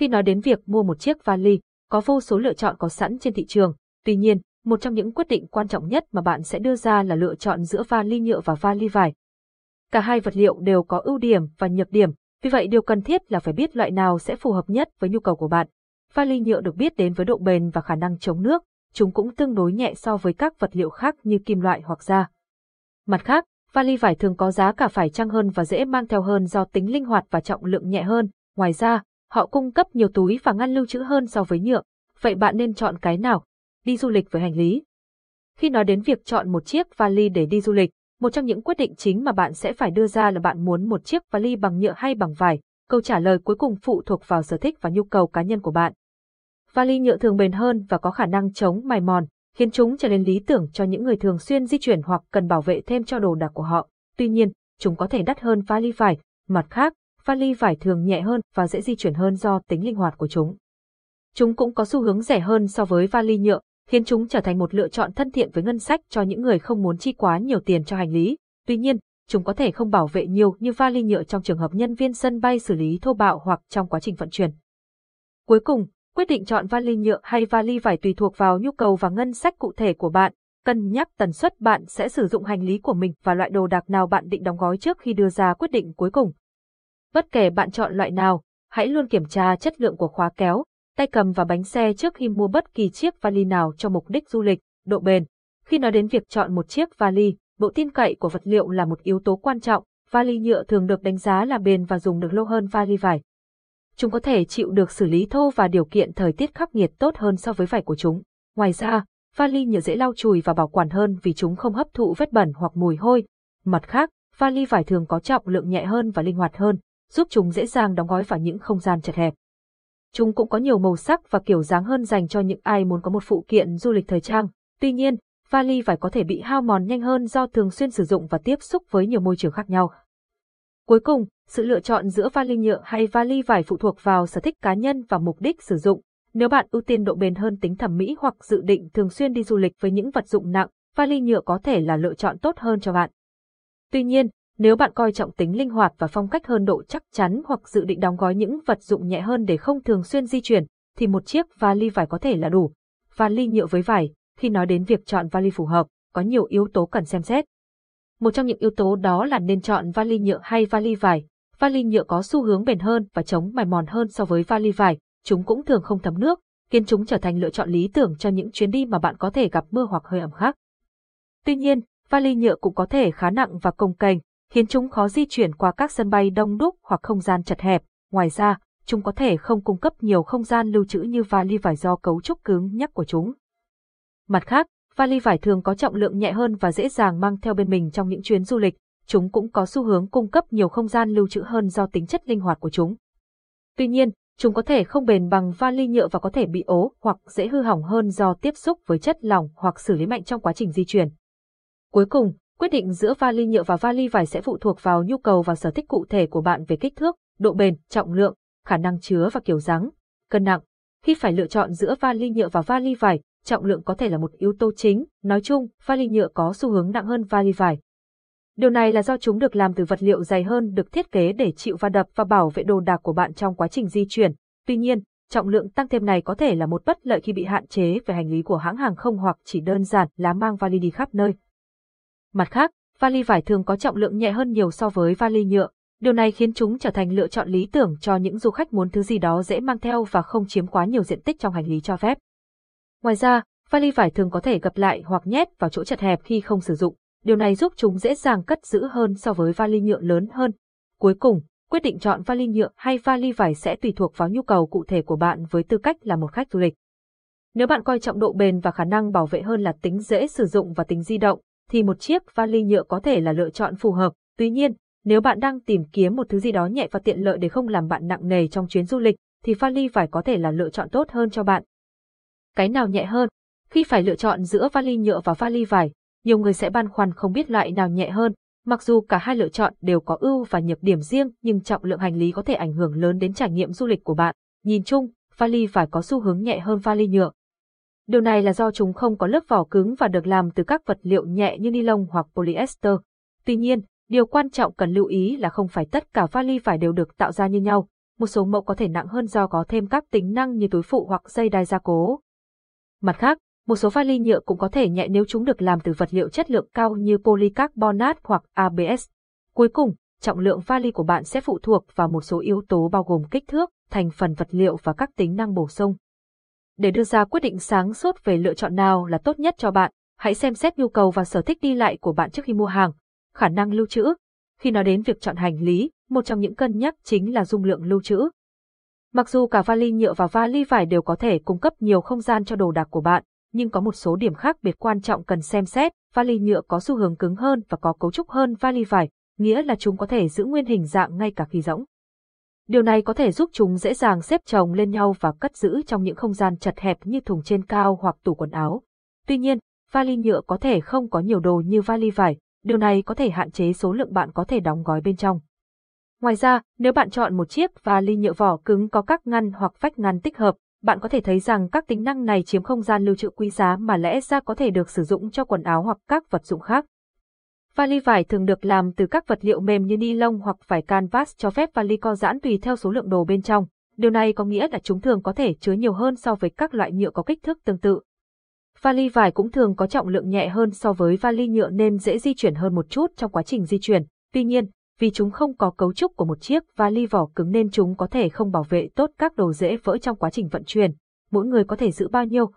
Khi nói đến việc mua một chiếc vali, có vô số lựa chọn có sẵn trên thị trường. Tuy nhiên, một trong những quyết định quan trọng nhất mà bạn sẽ đưa ra là lựa chọn giữa vali nhựa và vali vải. Cả hai vật liệu đều có ưu điểm và nhược điểm, vì vậy điều cần thiết là phải biết loại nào sẽ phù hợp nhất với nhu cầu của bạn. Vali nhựa được biết đến với độ bền và khả năng chống nước, chúng cũng tương đối nhẹ so với các vật liệu khác như kim loại hoặc da. Mặt khác, vali vải thường có giá cả phải chăng hơn và dễ mang theo hơn do tính linh hoạt và trọng lượng nhẹ hơn. Ngoài ra, họ cung cấp nhiều túi và ngăn lưu trữ hơn so với nhựa. Vậy bạn nên chọn cái nào? Đi du lịch với hành lý. Khi nói đến việc chọn một chiếc vali để đi du lịch, một trong những quyết định chính mà bạn sẽ phải đưa ra là bạn muốn một chiếc vali bằng nhựa hay bằng vải. Câu trả lời cuối cùng phụ thuộc vào sở thích và nhu cầu cá nhân của bạn. Vali nhựa thường bền hơn và có khả năng chống mài mòn, khiến chúng trở nên lý tưởng cho những người thường xuyên di chuyển hoặc cần bảo vệ thêm cho đồ đạc của họ. Tuy nhiên, chúng có thể đắt hơn vali vải. Mặt khác, vali vải thường nhẹ hơn và dễ di chuyển hơn do tính linh hoạt của chúng. Chúng cũng có xu hướng rẻ hơn so với vali nhựa, khiến chúng trở thành một lựa chọn thân thiện với ngân sách cho những người không muốn chi quá nhiều tiền cho hành lý. Tuy nhiên, chúng có thể không bảo vệ nhiều như vali nhựa trong trường hợp nhân viên sân bay xử lý thô bạo hoặc trong quá trình vận chuyển. Cuối cùng, quyết định chọn vali nhựa hay vali vải tùy thuộc vào nhu cầu và ngân sách cụ thể của bạn, cân nhắc tần suất bạn sẽ sử dụng hành lý của mình và loại đồ đạc nào bạn định đóng gói trước khi đưa ra quyết định cuối cùng. Bất kể bạn chọn loại nào, hãy luôn kiểm tra chất lượng của khóa kéo, tay cầm và bánh xe trước khi mua bất kỳ chiếc vali nào cho mục đích du lịch, độ bền. Khi nói đến việc chọn một chiếc vali, độ tin cậy của vật liệu là một yếu tố quan trọng. Vali nhựa thường được đánh giá là bền và dùng được lâu hơn vali vải. Chúng có thể chịu được xử lý thô và điều kiện thời tiết khắc nghiệt tốt hơn so với vải của chúng. Ngoài ra, vali nhựa dễ lau chùi và bảo quản hơn vì chúng không hấp thụ vết bẩn hoặc mùi hôi. Mặt khác, vali vải thường có trọng lượng nhẹ hơn và linh hoạt hơn, giúp chúng dễ dàng đóng gói vào những không gian chật hẹp. Chúng cũng có nhiều màu sắc và kiểu dáng hơn dành cho những ai muốn có một phụ kiện du lịch thời trang. Tuy nhiên, vali vải có thể bị hao mòn nhanh hơn do thường xuyên sử dụng và tiếp xúc với nhiều môi trường khác nhau. Cuối cùng, sự lựa chọn giữa vali nhựa hay vali vải phụ thuộc vào sở thích cá nhân và mục đích sử dụng. Nếu bạn ưu tiên độ bền hơn tính thẩm mỹ hoặc dự định thường xuyên đi du lịch với những vật dụng nặng, vali nhựa có thể là lựa chọn tốt hơn cho bạn. Tuy nhiên, nếu bạn coi trọng tính linh hoạt và phong cách hơn độ chắc chắn hoặc dự định đóng gói những vật dụng nhẹ hơn để không thường xuyên di chuyển, thì một chiếc vali vải có thể là đủ. Vali nhựa với vải, khi nói đến việc chọn vali phù hợp, có nhiều yếu tố cần xem xét. Một trong những yếu tố đó là nên chọn vali nhựa hay vali vải. Vali nhựa có xu hướng bền hơn và chống mài mòn hơn so với vali vải, chúng cũng thường không thấm nước, khiến chúng trở thành lựa chọn lý tưởng cho những chuyến đi mà bạn có thể gặp mưa hoặc hơi ẩm khác. Tuy nhiên, vali nhựa cũng có thể khá nặng và cồng kềnh, khiến chúng khó di chuyển qua các sân bay đông đúc hoặc không gian chật hẹp. Ngoài ra, chúng có thể không cung cấp nhiều không gian lưu trữ như vali vải do cấu trúc cứng nhắc của chúng. Mặt khác, vali vải thường có trọng lượng nhẹ hơn và dễ dàng mang theo bên mình trong những chuyến du lịch, chúng cũng có xu hướng cung cấp nhiều không gian lưu trữ hơn do tính chất linh hoạt của chúng. Tuy nhiên, chúng có thể không bền bằng vali nhựa và có thể bị ố hoặc dễ hư hỏng hơn do tiếp xúc với chất lỏng hoặc xử lý mạnh trong quá trình di chuyển. Cuối cùng, Quyết định giữa vali nhựa và vali vải sẽ phụ thuộc vào nhu cầu và sở thích cụ thể của bạn về kích thước, độ bền, trọng lượng, khả năng chứa và kiểu dáng, cân nặng. Khi phải lựa chọn giữa vali nhựa và vali vải, trọng lượng có thể là một yếu tố chính. Nói chung, vali nhựa có xu hướng nặng hơn vali vải. Điều này là do chúng được làm từ vật liệu dày hơn được thiết kế để chịu va đập và bảo vệ đồ đạc của bạn trong quá trình di chuyển. Tuy nhiên, trọng lượng tăng thêm này có thể là một bất lợi khi bị hạn chế về hành lý của hãng hàng không hoặc chỉ đơn giản là mang vali đi khắp nơi. Mặt khác, vali vải thường có trọng lượng nhẹ hơn nhiều so với vali nhựa. Điều này khiến chúng trở thành lựa chọn lý tưởng cho những du khách muốn thứ gì đó dễ mang theo và không chiếm quá nhiều diện tích trong hành lý cho phép. Ngoài ra, vali vải thường có thể gập lại hoặc nhét vào chỗ chật hẹp khi không sử dụng. Điều này giúp chúng dễ dàng cất giữ hơn so với vali nhựa lớn hơn. Cuối cùng, quyết định chọn vali nhựa hay vali vải sẽ tùy thuộc vào nhu cầu cụ thể của bạn với tư cách là một khách du lịch. Nếu bạn coi trọng độ bền và khả năng bảo vệ hơn là tính dễ sử dụng và tính di động, thì một chiếc vali nhựa có thể là lựa chọn phù hợp. Tuy nhiên, nếu bạn đang tìm kiếm một thứ gì đó nhẹ và tiện lợi để không làm bạn nặng nề trong chuyến du lịch, thì vali vải có thể là lựa chọn tốt hơn cho bạn. Cái nào nhẹ hơn? Khi phải lựa chọn giữa vali nhựa và vali vải, nhiều người sẽ băn khoăn không biết loại nào nhẹ hơn. Mặc dù cả hai lựa chọn đều có ưu và nhược điểm riêng, nhưng trọng lượng hành lý có thể ảnh hưởng lớn đến trải nghiệm du lịch của bạn. Nhìn chung, vali vải có xu hướng nhẹ hơn vali nhựa. Điều này là do chúng không có lớp vỏ cứng và được làm từ các vật liệu nhẹ như ni lông hoặc polyester. Tuy nhiên, điều quan trọng cần lưu ý là không phải tất cả vali vải đều được tạo ra như nhau. một số mẫu có thể nặng hơn do có thêm các tính năng như túi phụ hoặc dây đai gia cố. Mặt khác, một số vali nhựa cũng có thể nhẹ nếu chúng được làm từ vật liệu chất lượng cao như polycarbonate hoặc ABS. Cuối cùng, trọng lượng vali của bạn sẽ phụ thuộc vào một số yếu tố bao gồm kích thước, thành phần vật liệu và các tính năng bổ sung. Để đưa ra quyết định sáng suốt về lựa chọn nào là tốt nhất cho bạn, hãy xem xét nhu cầu và sở thích đi lại của bạn trước khi mua hàng, khả năng lưu trữ. Khi nói đến việc chọn hành lý, một trong những cân nhắc chính là dung lượng lưu trữ. Mặc dù cả vali nhựa và vali vải đều có thể cung cấp nhiều không gian cho đồ đạc của bạn, nhưng có một số điểm khác biệt quan trọng cần xem xét. Vali nhựa có xu hướng cứng hơn và có cấu trúc hơn vali vải, nghĩa là chúng có thể giữ nguyên hình dạng ngay cả khi rỗng. Điều này có thể giúp chúng dễ dàng xếp chồng lên nhau và cất giữ trong những không gian chật hẹp như thùng trên cao hoặc tủ quần áo. Tuy nhiên, vali nhựa có thể không có nhiều đồ như vali vải, điều này có thể hạn chế số lượng bạn có thể đóng gói bên trong. Ngoài ra, nếu bạn chọn một chiếc vali nhựa vỏ cứng có các ngăn hoặc vách ngăn tích hợp, bạn có thể thấy rằng các tính năng này chiếm không gian lưu trữ quý giá mà lẽ ra có thể được sử dụng cho quần áo hoặc các vật dụng khác. Vali vải thường được làm từ các vật liệu mềm như ni lông hoặc vải canvas cho phép vali co giãn tùy theo số lượng đồ bên trong. Điều này có nghĩa là chúng thường có thể chứa nhiều hơn so với các loại nhựa có kích thước tương tự. Vali vải cũng thường có trọng lượng nhẹ hơn so với vali nhựa nên dễ di chuyển hơn một chút trong quá trình di chuyển. Tuy nhiên, vì chúng không có cấu trúc của một chiếc vali vỏ cứng nên chúng có thể không bảo vệ tốt các đồ dễ vỡ trong quá trình vận chuyển. Mỗi người có thể giữ bao nhiêu?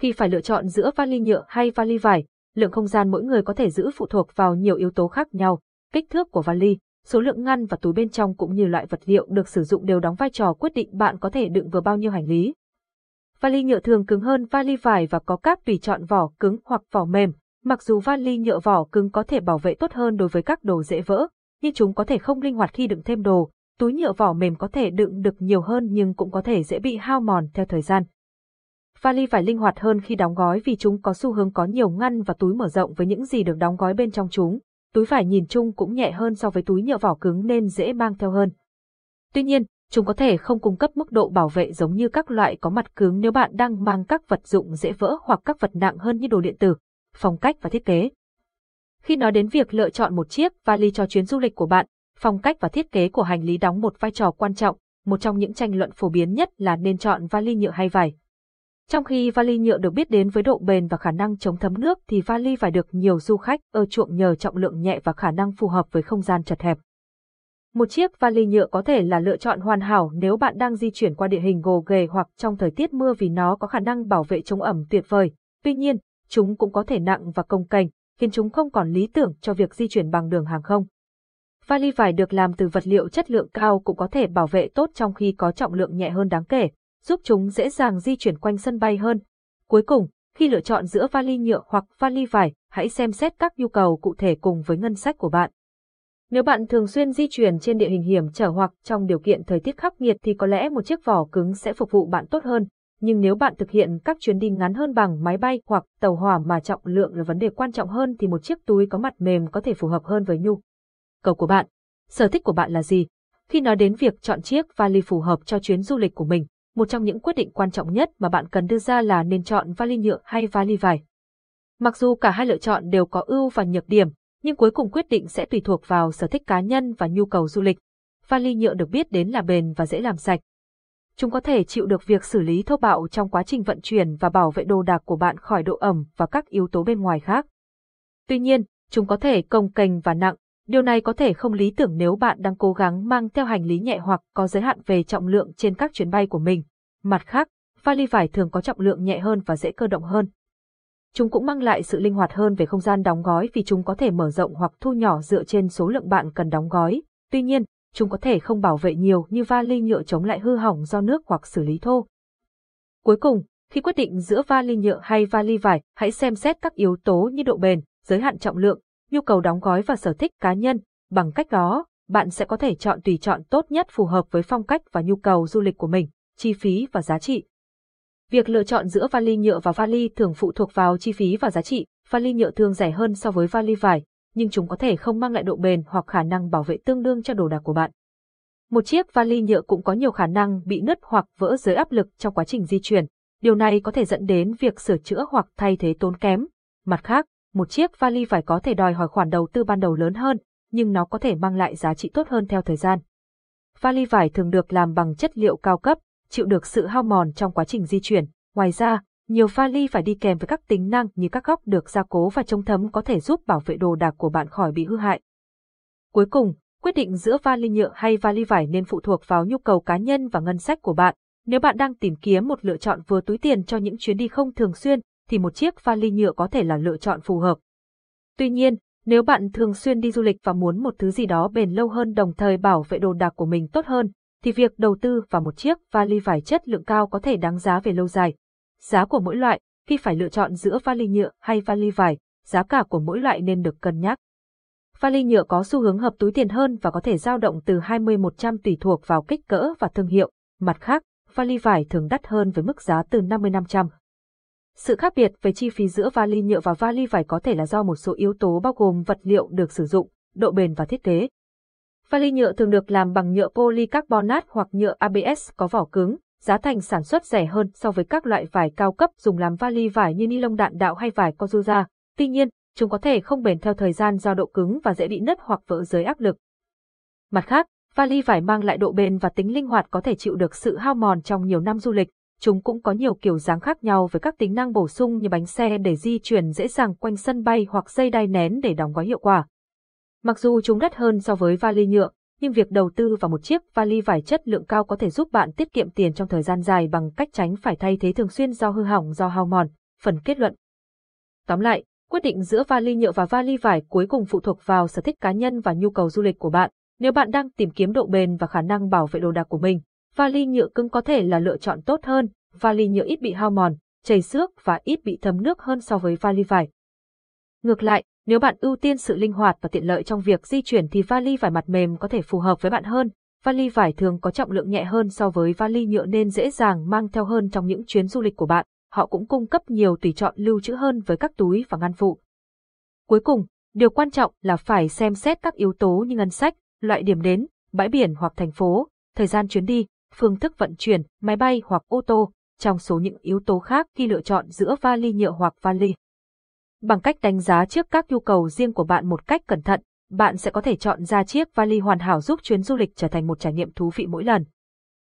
Khi phải lựa chọn giữa vali nhựa hay vali vải, lượng không gian mỗi người có thể giữ phụ thuộc vào nhiều yếu tố khác nhau, kích thước của vali, số lượng ngăn và túi bên trong cũng như loại vật liệu được sử dụng đều đóng vai trò quyết định bạn có thể đựng vừa bao nhiêu hành lý. Vali nhựa thường cứng hơn vali vải và có các tùy chọn vỏ cứng hoặc vỏ mềm, mặc dù vali nhựa vỏ cứng có thể bảo vệ tốt hơn đối với các đồ dễ vỡ, nhưng chúng có thể không linh hoạt khi đựng thêm đồ, túi nhựa vỏ mềm có thể đựng được nhiều hơn nhưng cũng có thể dễ bị hao mòn theo thời gian. Vali phải linh hoạt hơn khi đóng gói vì chúng có xu hướng có nhiều ngăn và túi mở rộng với những gì được đóng gói bên trong chúng. Túi vải nhìn chung cũng nhẹ hơn so với túi nhựa vỏ cứng nên dễ mang theo hơn. Tuy nhiên, chúng có thể không cung cấp mức độ bảo vệ giống như các loại có mặt cứng nếu bạn đang mang các vật dụng dễ vỡ hoặc các vật nặng hơn như đồ điện tử, phong cách và thiết kế. Khi nói đến việc lựa chọn một chiếc vali cho chuyến du lịch của bạn, phong cách và thiết kế của hành lý đóng một vai trò quan trọng, một trong những tranh luận phổ biến nhất là nên chọn vali nhựa hay vải. Trong khi vali nhựa được biết đến với độ bền và khả năng chống thấm nước thì vali vải được nhiều du khách ưa chuộng nhờ trọng lượng nhẹ và khả năng phù hợp với không gian chật hẹp. Một chiếc vali nhựa có thể là lựa chọn hoàn hảo nếu bạn đang di chuyển qua địa hình gồ ghề hoặc trong thời tiết mưa vì nó có khả năng bảo vệ chống ẩm tuyệt vời. Tuy nhiên, chúng cũng có thể nặng và công cành, khiến chúng không còn lý tưởng cho việc di chuyển bằng đường hàng không. Vali vải được làm từ vật liệu chất lượng cao cũng có thể bảo vệ tốt trong khi có trọng lượng nhẹ hơn đáng kể, giúp chúng dễ dàng di chuyển quanh sân bay hơn. Cuối cùng, khi lựa chọn giữa vali nhựa hoặc vali vải, hãy xem xét các nhu cầu cụ thể cùng với ngân sách của bạn. Nếu bạn thường xuyên di chuyển trên địa hình hiểm trở hoặc trong điều kiện thời tiết khắc nghiệt thì có lẽ một chiếc vỏ cứng sẽ phục vụ bạn tốt hơn, nhưng nếu bạn thực hiện các chuyến đi ngắn hơn bằng máy bay hoặc tàu hỏa mà trọng lượng là vấn đề quan trọng hơn thì một chiếc túi có mặt mềm có thể phù hợp hơn với nhu cầu của bạn. Sở thích của bạn là gì? Khi nói đến việc chọn chiếc vali phù hợp cho chuyến du lịch của mình, một trong những quyết định quan trọng nhất mà bạn cần đưa ra là nên chọn vali nhựa hay vali vải. Mặc dù cả hai lựa chọn đều có ưu và nhược điểm, nhưng cuối cùng quyết định sẽ tùy thuộc vào sở thích cá nhân và nhu cầu du lịch. Vali nhựa được biết đến là bền và dễ làm sạch. Chúng có thể chịu được việc xử lý thô bạo trong quá trình vận chuyển và bảo vệ đồ đạc của bạn khỏi độ ẩm và các yếu tố bên ngoài khác. Tuy nhiên, chúng có thể cồng kềnh và nặng, điều này có thể không lý tưởng nếu bạn đang cố gắng mang theo hành lý nhẹ hoặc có giới hạn về trọng lượng trên các chuyến bay của mình. Mặt khác, vali vải thường có trọng lượng nhẹ hơn và dễ cơ động hơn. Chúng cũng mang lại sự linh hoạt hơn về không gian đóng gói vì chúng có thể mở rộng hoặc thu nhỏ dựa trên số lượng bạn cần đóng gói. Tuy nhiên, chúng có thể không bảo vệ nhiều như vali nhựa chống lại hư hỏng do nước hoặc xử lý thô. Cuối cùng, khi quyết định giữa vali nhựa hay vali vải, hãy xem xét các yếu tố như độ bền, giới hạn trọng lượng, nhu cầu đóng gói và sở thích cá nhân. Bằng cách đó, bạn sẽ có thể chọn tùy chọn tốt nhất phù hợp với phong cách và nhu cầu du lịch của mình, chi phí và giá trị. Việc lựa chọn giữa vali nhựa và vali thường phụ thuộc vào chi phí và giá trị. Vali nhựa thường rẻ hơn so với vali vải, nhưng chúng có thể không mang lại độ bền hoặc khả năng bảo vệ tương đương cho đồ đạc của bạn. Một chiếc vali nhựa cũng có nhiều khả năng bị nứt hoặc vỡ dưới áp lực trong quá trình di chuyển. Điều này có thể dẫn đến việc sửa chữa hoặc thay thế tốn kém. Mặt khác, một chiếc vali phải có thể đòi hỏi khoản đầu tư ban đầu lớn hơn, nhưng nó có thể mang lại giá trị tốt hơn theo thời gian. vali vải thường được làm bằng chất liệu cao cấp, chịu được sự hao mòn trong quá trình di chuyển. Ngoài ra, nhiều vali phải đi kèm với các tính năng như các góc được gia cố và chống thấm có thể giúp bảo vệ đồ đạc của bạn khỏi bị hư hại. Cuối cùng, quyết định giữa vali nhựa hay vali vải nên phụ thuộc vào nhu cầu cá nhân và ngân sách của bạn. Nếu bạn đang tìm kiếm một lựa chọn vừa túi tiền cho những chuyến đi không thường xuyên, thì một chiếc vali nhựa có thể là lựa chọn phù hợp. Tuy nhiên, nếu bạn thường xuyên đi du lịch và muốn một thứ gì đó bền lâu hơn đồng thời bảo vệ đồ đạc của mình tốt hơn, thì việc đầu tư vào một chiếc vali vải chất lượng cao có thể đáng giá về lâu dài. Giá của mỗi loại, khi phải lựa chọn giữa vali nhựa hay vali vải, giá cả của mỗi loại nên được cân nhắc. Vali nhựa có xu hướng hợp túi tiền hơn và có thể dao động từ 20-100 tùy thuộc vào kích cỡ và thương hiệu. Mặt khác, vali vải thường đắt hơn với mức giá từ 50-500. Sự khác biệt về chi phí giữa vali nhựa và vali vải có thể là do một số yếu tố bao gồm vật liệu được sử dụng, độ bền và thiết kế. Vali nhựa thường được làm bằng nhựa polycarbonate hoặc nhựa ABS có vỏ cứng, giá thành sản xuất rẻ hơn so với các loại vải cao cấp dùng làm vali vải như ni lông đạn đạo hay vải Kozuza. Tuy nhiên, chúng có thể không bền theo thời gian do độ cứng và dễ bị nứt hoặc vỡ dưới áp lực. Mặt khác, vali vải mang lại độ bền và tính linh hoạt có thể chịu được sự hao mòn trong nhiều năm du lịch. Chúng cũng có nhiều kiểu dáng khác nhau với các tính năng bổ sung như bánh xe để di chuyển dễ dàng quanh sân bay hoặc dây đai nén để đóng gói hiệu quả. Mặc dù chúng đắt hơn so với vali nhựa, nhưng việc đầu tư vào một chiếc vali vải chất lượng cao có thể giúp bạn tiết kiệm tiền trong thời gian dài bằng cách tránh phải thay thế thường xuyên do hư hỏng do hao mòn. Phần kết luận Tóm lại, quyết định giữa vali nhựa và vali vải cuối cùng phụ thuộc vào sở thích cá nhân và nhu cầu du lịch của bạn. Nếu bạn đang tìm kiếm độ bền và khả năng bảo vệ đồ đạc của mình, vali nhựa cứng có thể là lựa chọn tốt hơn, vali nhựa ít bị hao mòn, chảy xước và ít bị thấm nước hơn so với vali vải. Ngược lại, nếu bạn ưu tiên sự linh hoạt và tiện lợi trong việc di chuyển thì vali vải mặt mềm có thể phù hợp với bạn hơn. Vali vải thường có trọng lượng nhẹ hơn so với vali nhựa nên dễ dàng mang theo hơn trong những chuyến du lịch của bạn. Họ cũng cung cấp nhiều tùy chọn lưu trữ hơn với các túi và ngăn phụ. Cuối cùng, điều quan trọng là phải xem xét các yếu tố như ngân sách, loại điểm đến, bãi biển hoặc thành phố, thời gian chuyến đi, phương thức vận chuyển, máy bay hoặc ô tô, trong số những yếu tố khác khi lựa chọn giữa vali nhựa hoặc vali. Bằng cách đánh giá trước các nhu cầu riêng của bạn một cách cẩn thận, bạn sẽ có thể chọn ra chiếc vali hoàn hảo giúp chuyến du lịch trở thành một trải nghiệm thú vị mỗi lần.